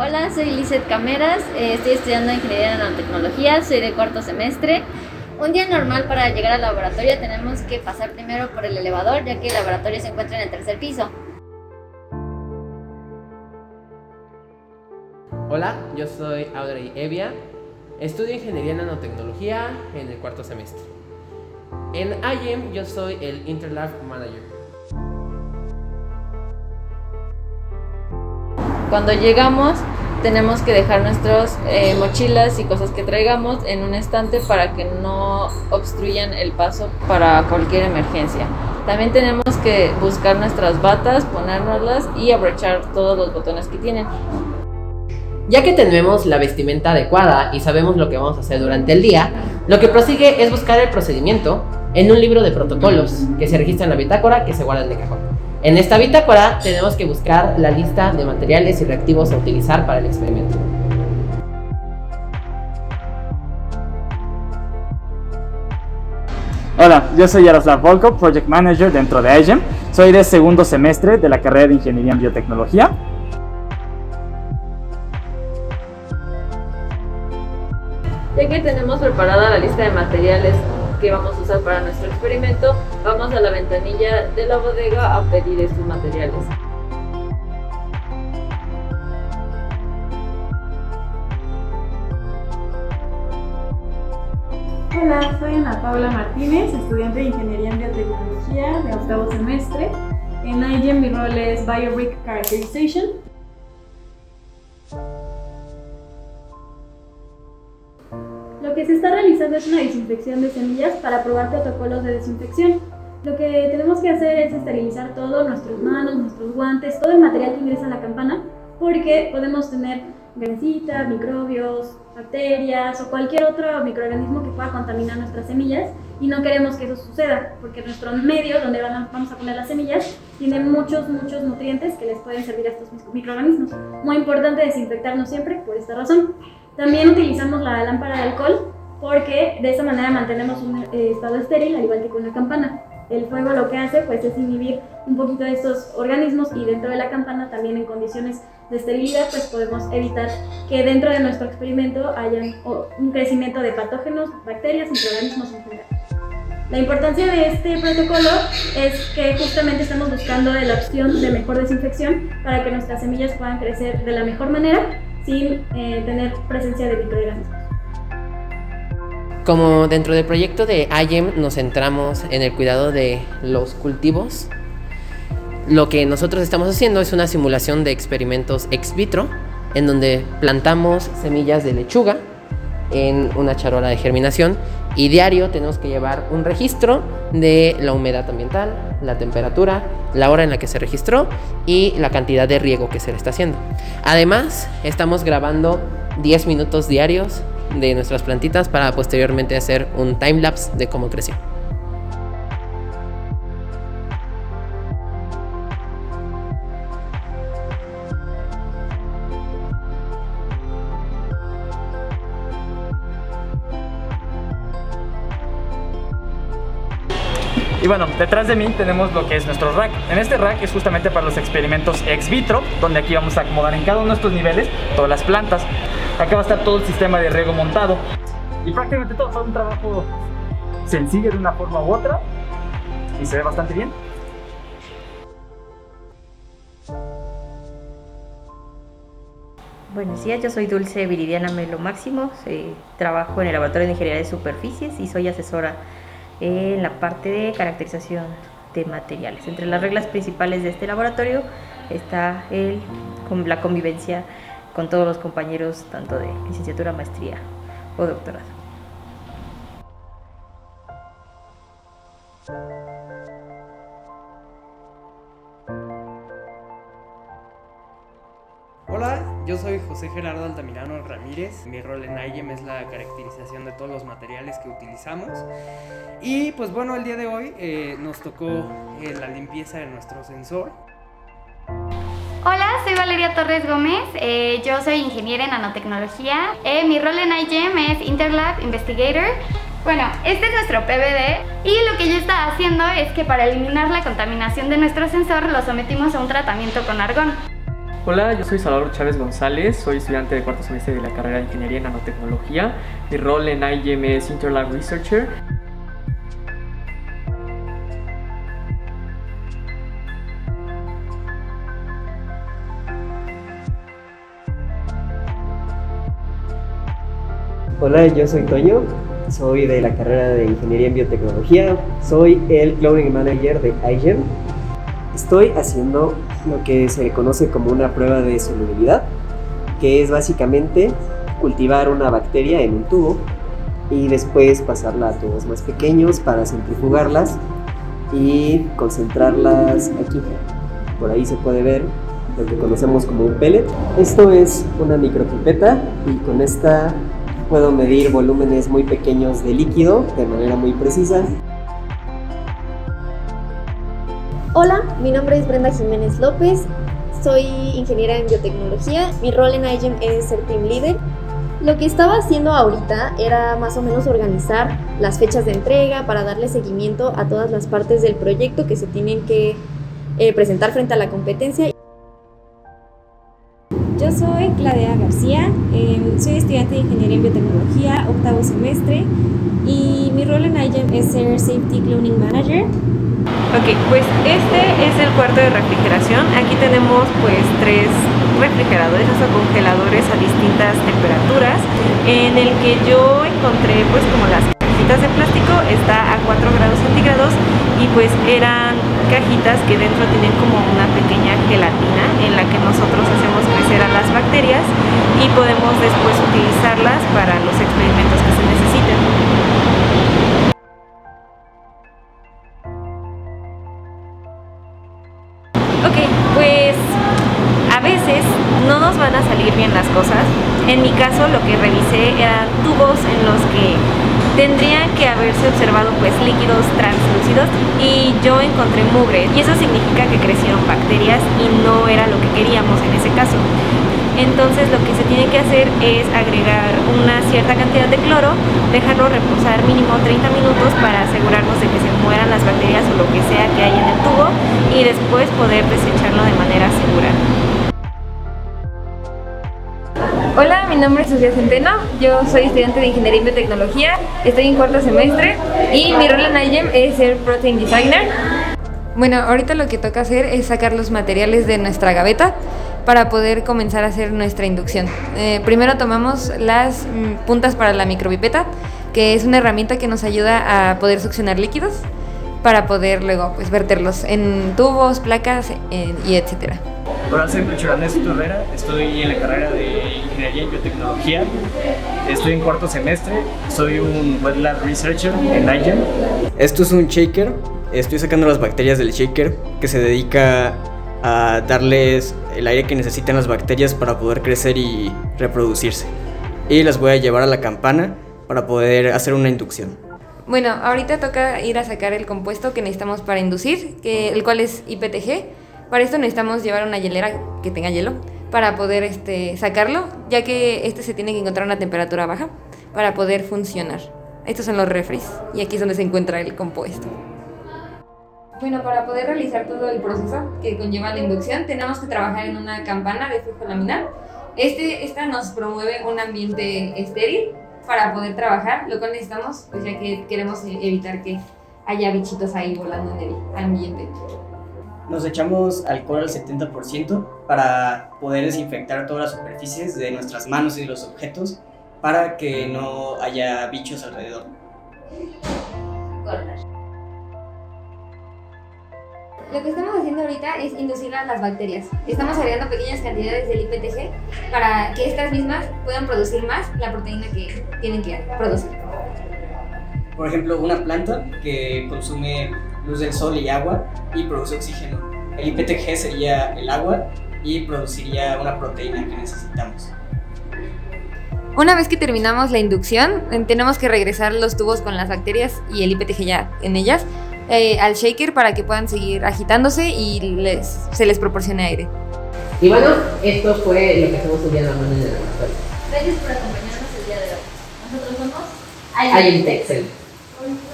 Hola, soy Lizeth Cameras, eh, estoy estudiando Ingeniería en Nanotecnología, soy de cuarto semestre. Un día normal para llegar al laboratorio tenemos que pasar primero por el elevador, ya que el laboratorio se encuentra en el tercer piso. Hola, yo soy Audrey Evia, estudio Ingeniería en Nanotecnología en el cuarto semestre. En IEM yo soy el Interlab Manager. Cuando llegamos tenemos que dejar nuestras eh, mochilas y cosas que traigamos en un estante para que no obstruyan el paso para cualquier emergencia. También tenemos que buscar nuestras batas, ponérnoslas y abrochar todos los botones que tienen. Ya que tenemos la vestimenta adecuada y sabemos lo que vamos a hacer durante el día, lo que prosigue es buscar el procedimiento en un libro de protocolos que se registra en la bitácora que se guarda en el cajón. En esta bitácora tenemos que buscar la lista de materiales y reactivos a utilizar para el experimento. Hola, yo soy Yaroslav Volkov, Project Manager dentro de IGEM. Soy de segundo semestre de la carrera de Ingeniería en Biotecnología. Ya que tenemos preparada la lista de materiales que vamos a usar para nuestro experimento, vamos a la ventanilla de la bodega a pedir estos materiales. Hola, soy Ana Paula Martínez, estudiante de Ingeniería en Biotecnología de octavo semestre. En IGEM mi rol es BioBrick Characterization que se está realizando es una desinfección de semillas para probar protocolos de desinfección. Lo que tenemos que hacer es esterilizar todo, nuestras manos, nuestros guantes, todo el material que ingresa a la campana, porque podemos tener grasitas, microbios, bacterias o cualquier otro microorganismo que pueda contaminar nuestras semillas y no queremos que eso suceda porque nuestro medio donde vamos a poner las semillas tiene muchos, muchos nutrientes que les pueden servir a estos microorganismos. Muy importante desinfectarnos siempre por esta razón. También utilizamos la lámpara de alcohol porque de esa manera mantenemos un eh, estado estéril, al igual que con la campana. El fuego lo que hace pues, es inhibir un poquito de estos organismos y dentro de la campana también en condiciones de esterilidad pues podemos evitar que dentro de nuestro experimento haya un crecimiento de patógenos, bacterias, microorganismos en general. La importancia de este protocolo es que justamente estamos buscando la opción de mejor desinfección para que nuestras semillas puedan crecer de la mejor manera sin eh, tener presencia de microorganismos. Como dentro del proyecto de IEM nos centramos en el cuidado de los cultivos, lo que nosotros estamos haciendo es una simulación de experimentos ex vitro, en donde plantamos semillas de lechuga en una charola de germinación y diario tenemos que llevar un registro de la humedad ambiental, la temperatura, la hora en la que se registró y la cantidad de riego que se le está haciendo. Además, estamos grabando 10 minutos diarios de nuestras plantitas para posteriormente hacer un time lapse de cómo creció. Y bueno, detrás de mí tenemos lo que es nuestro rack. En este rack es justamente para los experimentos ex vitro, donde aquí vamos a acomodar en cada uno de estos niveles todas las plantas. Acá va a estar todo el sistema de riego montado. Y prácticamente todo fue un trabajo sencillo de una forma u otra y se ve bastante bien. Buenos días, yo soy Dulce Viridiana Melo Máximo, trabajo en el Laboratorio de Ingeniería de Superficies y soy asesora en la parte de caracterización de materiales. Entre las reglas principales de este laboratorio está el, la convivencia con todos los compañeros, tanto de licenciatura, maestría o doctorado. Yo soy José Gerardo Altamirano Ramírez. Mi rol en IEM es la caracterización de todos los materiales que utilizamos. Y pues bueno, el día de hoy eh, nos tocó eh, la limpieza de nuestro sensor. Hola, soy Valeria Torres Gómez, eh, yo soy ingeniera en nanotecnología. mi rol en IGEM es Interlab Investigator. Bueno, este es nuestro PVD y lo que yo estaba haciendo es que para eliminar la contaminación de nuestro sensor lo sometimos a un tratamiento con argón. Hola, yo soy Salvador Chávez González, soy estudiante de cuarto semestre de la carrera de Ingeniería en Nanotecnología. Mi rol en IGM es Interlab Researcher. Hola, yo soy Toño, soy de la carrera de Ingeniería en Biotecnología, soy el Cloning Manager de IGEM. Estoy haciendo lo que se conoce como una prueba de solubilidad, que es básicamente cultivar una bacteria en un tubo y después pasarla a tubos más pequeños para centrifugarlas y concentrarlas aquí. Por ahí se puede ver lo que conocemos como un pellet. Esto es una micropipeta y con esta puedo medir volúmenes muy pequeños de líquido de manera muy precisa. Hola, mi nombre es Brenda Jiménez López, soy ingeniera en biotecnología, mi rol en IGEM es ser team leader. Lo que estaba haciendo ahorita era más o menos organizar las fechas de entrega para darle seguimiento a todas las partes del proyecto que se tienen que eh, presentar frente a la competencia. Yo soy Claudia García, em, soy estudiante de Ingeniería en Biotecnología, octavo semestre, y mi rol en IGEM es ser Safety Cloning Manager. Ok, pues este es el cuarto de refrigeración. Aquí tenemos pues tres refrigeradores, o congeladores a distintas temperaturas, en el que yo encontré pues como las cajitas de plástico, está a 4 grados centígrados y pues eran cajitas que dentro tienen como una pequeña gelatina en la que nosotros hacemos crecer a las bacterias y podemos después utilizarlas para los experimentos que En mi caso lo que revisé eran tubos en los que tendrían que haberse observado pues líquidos translúcidos y yo encontré mugre y eso significa que crecieron bacterias y no era lo que queríamos en ese caso. Entonces lo que se tiene que hacer es agregar una cierta cantidad de cloro, dejarlo reposar mínimo 30 minutos para asegurarnos de que se mueran las bacterias o lo que sea que hay en el tubo y después poder desecharlo de manera segura. Hola, mi nombre es Sofía Centeno, yo soy estudiante de Ingeniería y Biotecnología, estoy en cuarto semestre y mi rol en IGEM es ser Protein Designer. Bueno, ahorita lo que toca hacer es sacar los materiales de nuestra gaveta para poder comenzar a hacer nuestra inducción. Eh, primero tomamos las mm, puntas para la micropipeta, que es una herramienta que nos ayuda a poder succionar líquidos para poder luego pues, verterlos en tubos, placas y etcétera. Hola, soy Ernesto Torrera, estoy en la carrera de Ingeniería y Biotecnología, estoy en cuarto semestre, soy un Wet Lab Researcher en IGEM. Esto es un shaker, estoy sacando las bacterias del shaker que se dedica a darles el aire que necesitan las bacterias para poder crecer y reproducirse. Y las voy a llevar a la campana para poder hacer una inducción. Bueno, ahorita toca ir a sacar el compuesto que necesitamos para inducir, que, el cual es IPTG. Para esto necesitamos llevar una hielera que tenga hielo para poder este, sacarlo, ya que este se tiene que encontrar a una temperatura baja para poder funcionar. Estos son los refres y aquí es donde se encuentra el compuesto. Bueno, para poder realizar todo el proceso que conlleva la inducción, tenemos que trabajar en una campana de flujo laminar. Este, esta nos promueve un ambiente estéril para poder trabajar, lo cual necesitamos, pues ya que queremos evitar que haya bichitos ahí volando en el ambiente. Nos echamos alcohol al 70% para poder desinfectar todas las superficies de nuestras manos y de los objetos para que no haya bichos alrededor. Lo que estamos haciendo ahorita es inducir a las bacterias. Estamos agregando pequeñas cantidades del IPTG para que estas mismas puedan producir más la proteína que tienen que producir. Por ejemplo, una planta que consume luz del sol y agua y produce oxígeno. El IPTG sería el agua y produciría una proteína que necesitamos. Una vez que terminamos la inducción, tenemos que regresar los tubos con las bacterias y el IPTG ya en ellas eh, al shaker para que puedan seguir agitándose y les, se les proporcione aire. Y bueno, esto fue lo que hacemos el día de la mañana en el laboratorio. Gracias por acompañarnos el día de hoy. Nosotros somos Texel.